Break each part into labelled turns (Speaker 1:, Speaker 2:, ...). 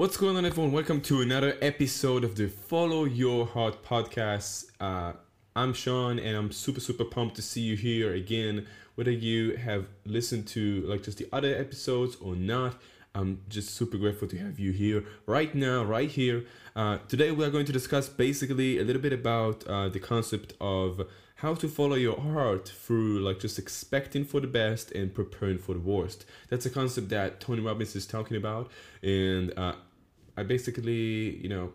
Speaker 1: What's going on, everyone? Welcome to another episode of the Follow Your Heart podcast. Uh, I'm Sean, and I'm super, super pumped to see you here again. Whether you have listened to like just the other episodes or not, I'm just super grateful to have you here right now, right here. Uh, today, we are going to discuss basically a little bit about uh, the concept of how to follow your heart through like just expecting for the best and preparing for the worst. That's a concept that Tony Robbins is talking about, and uh, I basically, you know,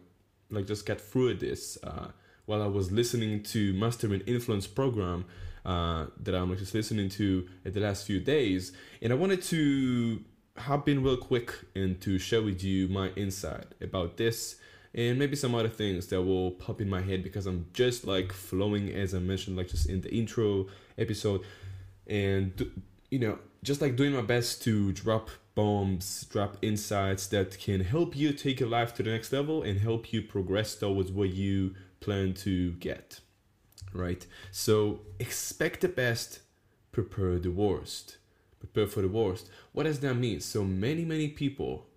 Speaker 1: like just get through this uh, while I was listening to Mastering Influence program uh, that I'm just listening to at the last few days, and I wanted to hop in real quick and to share with you my insight about this and maybe some other things that will pop in my head because I'm just like flowing as I mentioned like just in the intro episode. And you know just like doing my best to drop bombs drop insights that can help you take your life to the next level and help you progress towards what you plan to get right so expect the best prepare the worst prepare for the worst. What does that mean? So many, many people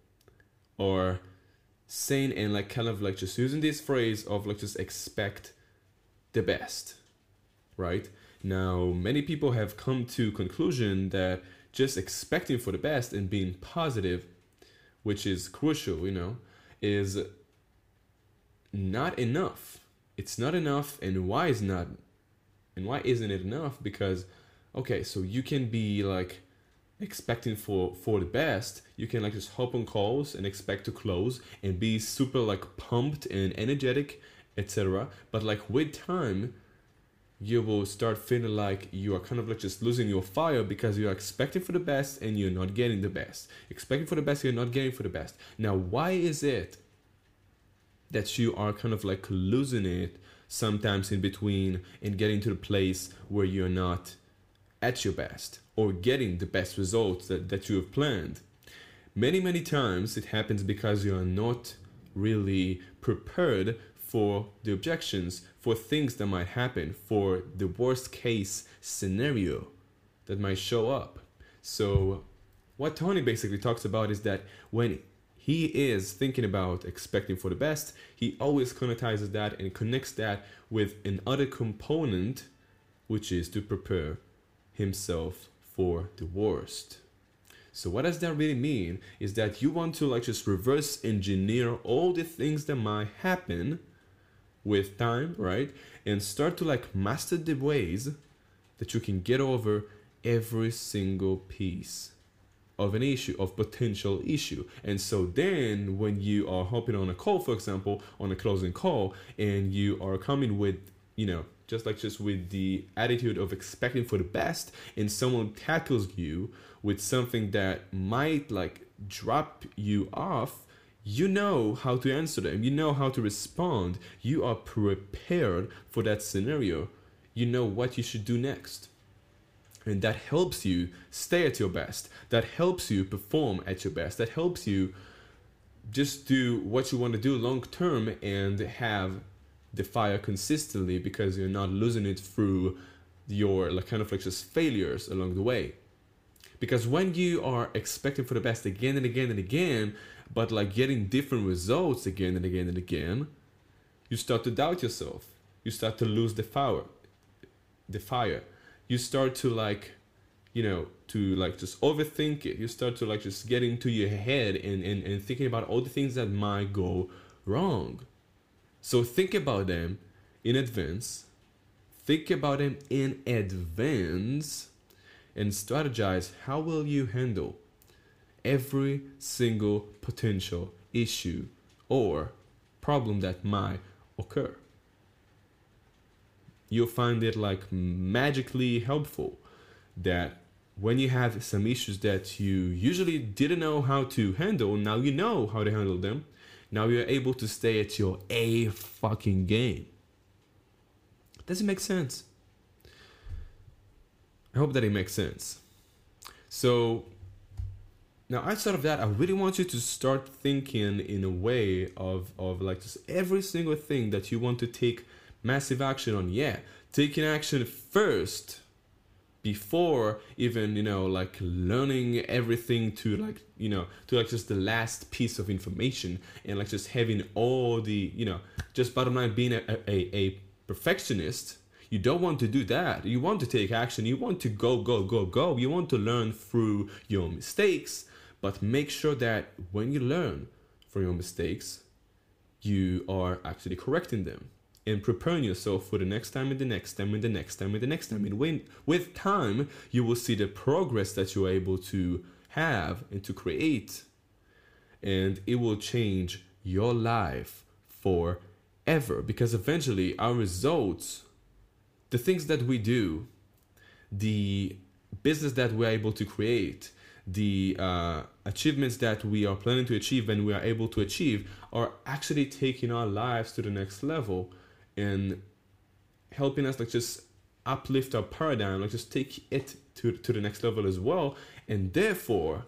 Speaker 1: are saying and like kind of like just using this phrase of like just expect the best. Right? Now many people have come to conclusion that just expecting for the best and being positive, which is crucial, you know, is not enough. It's not enough and why is not and why isn't it enough? Because okay, so you can be like expecting for for the best you can like just hop on calls and expect to close and be super like pumped and energetic etc but like with time you will start feeling like you are kind of like just losing your fire because you're expecting for the best and you're not getting the best expecting for the best you're not getting for the best now why is it that you are kind of like losing it sometimes in between and getting to the place where you're not at your best or getting the best results that, that you have planned. Many, many times it happens because you are not really prepared for the objections, for things that might happen, for the worst case scenario that might show up. So, what Tony basically talks about is that when he is thinking about expecting for the best, he always connectizes that and connects that with another component, which is to prepare himself for the worst. So what does that really mean is that you want to like just reverse engineer all the things that might happen with time, right? And start to like master the ways that you can get over every single piece of an issue of potential issue and so then when you are hopping on a call for example on a closing call and you are coming with you know just like just with the attitude of expecting for the best and someone tackles you with something that might like drop you off you know how to answer them. You know how to respond. You are prepared for that scenario. You know what you should do next. And that helps you stay at your best. That helps you perform at your best. That helps you just do what you want to do long term and have the fire consistently because you're not losing it through your like kind of like just failures along the way. Because when you are expecting for the best again and again and again but like getting different results again and again and again you start to doubt yourself. You start to lose the fire the fire. You start to like you know to like just overthink it. You start to like just get into your head and, and, and thinking about all the things that might go wrong. So think about them in advance. Think about them in advance and strategize how will you handle every single potential issue or problem that might occur. You'll find it like magically helpful that when you have some issues that you usually didn't know how to handle, now you know how to handle them now you're able to stay at your A fucking game. Does it make sense? I hope that it makes sense. So, now outside of that, I really want you to start thinking in a way of, of like just every single thing that you want to take massive action on. Yeah, taking action first before even you know like learning everything to like you know to like just the last piece of information and like just having all the you know just bottom line being a, a, a perfectionist you don't want to do that. You want to take action. You want to go go go go. You want to learn through your mistakes but make sure that when you learn from your mistakes you are actually correcting them and preparing yourself for the next time and the next time and the next time and the next time. And when with time, you will see the progress that you're able to have and to create. And it will change your life forever because eventually our results, the things that we do, the business that we're able to create, the uh, achievements that we are planning to achieve and we are able to achieve are actually taking our lives to the next level and helping us like just uplift our paradigm, like just take it to, to the next level as well, and therefore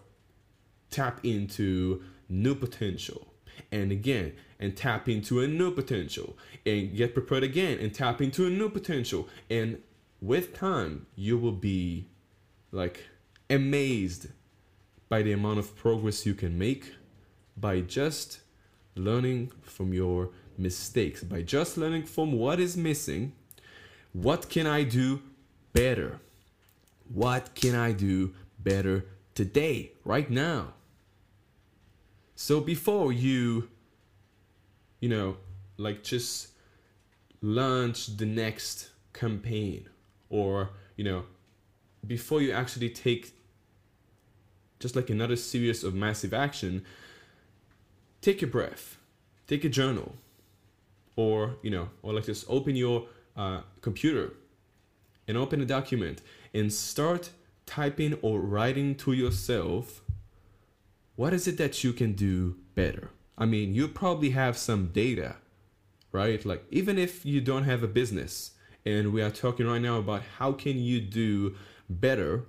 Speaker 1: tap into new potential. And again, and tap into a new potential, and get prepared again, and tap into a new potential. And with time, you will be like amazed by the amount of progress you can make by just learning from your mistakes, by just learning from what is missing, what can I do better? What can I do better today, right now? So before you, you know, like just launch the next campaign or, you know, before you actually take just like another series of massive action, take a breath, take a journal, or you know or like just open your uh, computer and open a document and start typing or writing to yourself what is it that you can do better? I mean you probably have some data right? Like even if you don't have a business and we are talking right now about how can you do better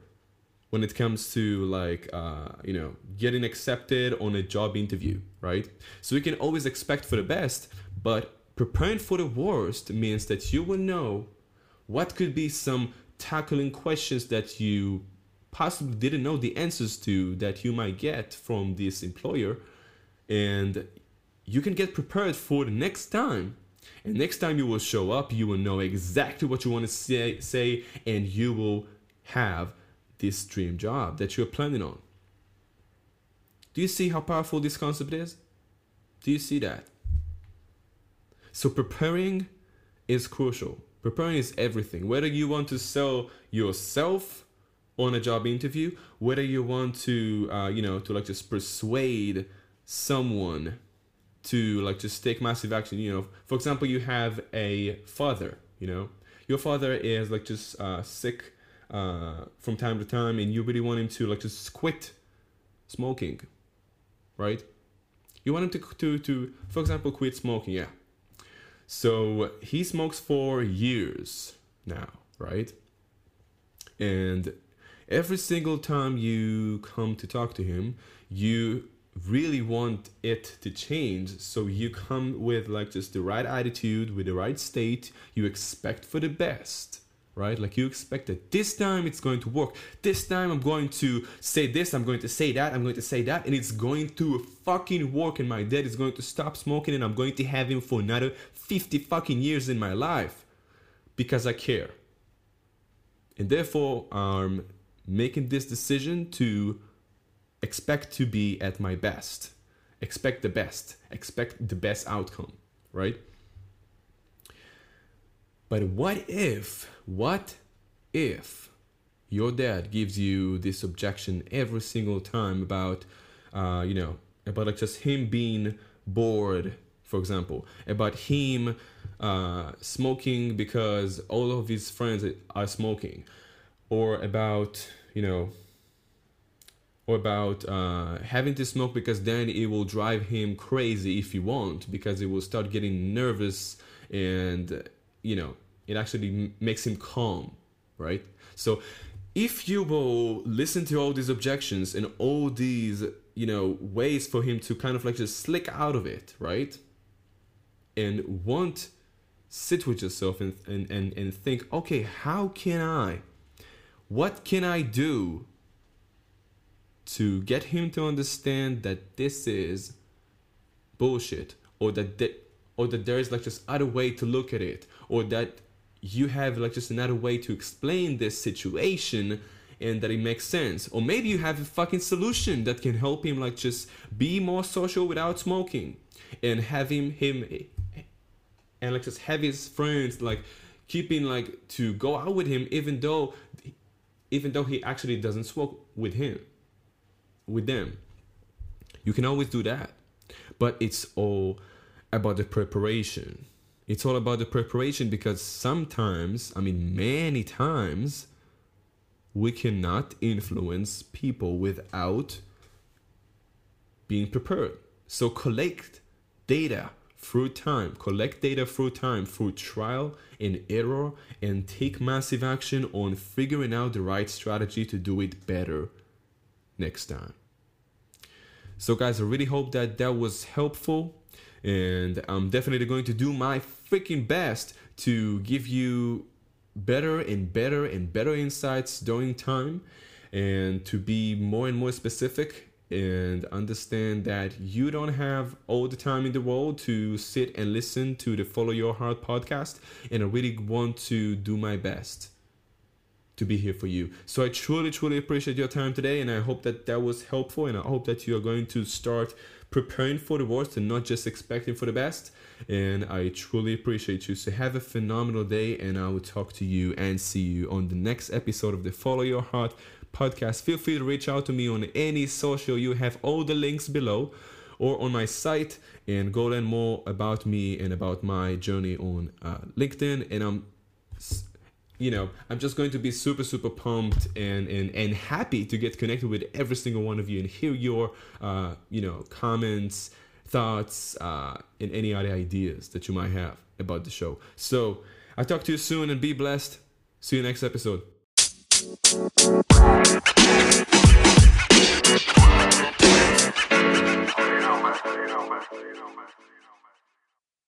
Speaker 1: when it comes to like uh, you know getting accepted on a job interview right? So you can always expect for the best but Preparing for the worst means that you will know what could be some tackling questions that you possibly didn't know the answers to that you might get from this employer. And you can get prepared for the next time. And next time you will show up you will know exactly what you want to say, say and you will have this dream job that you're planning on do you see how powerful this concept is do you see that so preparing is crucial. Preparing is everything. Whether you want to sell yourself on a job interview, whether you want to, uh, you know, to like just persuade someone to like just take massive action. You know, for example, you have a father. You know, your father is like just uh, sick uh, from time to time, and you really want him to like just quit smoking, right? You want him to to to, for example, quit smoking. Yeah so he smokes for years now, right? And every single time you come to talk to him, you really want it to change. So you come with like just the right attitude, with the right state, you expect for the best right? Like you expect that this time it's going to work. This time I'm going to say this, I'm going to say that, I'm going to say that, and it's going to fucking work. And my dad is going to stop smoking, and I'm going to have him for another 50 fucking years in my life because I care. And therefore, I'm making this decision to expect to be at my best, expect the best, expect the best outcome, right? But what if, what if your dad gives you this objection every single time about, uh, you know, about like just him being bored, for example, about him uh, smoking because all of his friends are smoking, or about, you know, or about uh, having to smoke because then it will drive him crazy if he won't because he will start getting nervous and you know it actually makes him calm, right? So if you will listen to all these objections and all these, you know, ways for him to kind of like just slick out of it, right? And want sit with yourself and and and, and think, okay, how can I what can I do to get him to understand that this is bullshit or that th- or that there is like just other way to look at it or that you have like just another way to explain this situation and that it makes sense. Or maybe you have a fucking solution that can help him like just be more social without smoking and have him him and like just have his friends like keeping like to go out with him even though even though he actually doesn't smoke with him with them. You can always do that. But it's all about the preparation it's all about the preparation because sometimes i mean many times we cannot influence people without being prepared. So collect data through time, collect data through time, through trial and error, and take massive action on figuring out the right strategy to do it better next time. So, guys, I really hope that that was helpful, and I'm definitely going to do my freaking best to give you better and better and better insights during time and to be more and more specific and understand that you don't have all the time in the world to sit and listen to the Follow Your Heart podcast. And I really want to do my best to be here for you. So I truly, truly appreciate your time today. And I hope that that was helpful. And I hope that you are going to start preparing for the worst and not just expecting for the best. And I truly appreciate you. So have a phenomenal day. And I will talk to you and see you on the next episode of the Follow Your Heart podcast. Feel free to reach out to me on any social. You have all the links below or on my site and go learn more about me and about my journey on uh, LinkedIn. And I'm, you know, I'm just going to be super, super pumped and, and, and happy to get connected with every single one of you and hear your, uh, you know, comments, thoughts, uh, and any other ideas that you might have about the show. So I'll talk to you soon and be blessed. See you next episode. You know, man. You know, man. You know, man.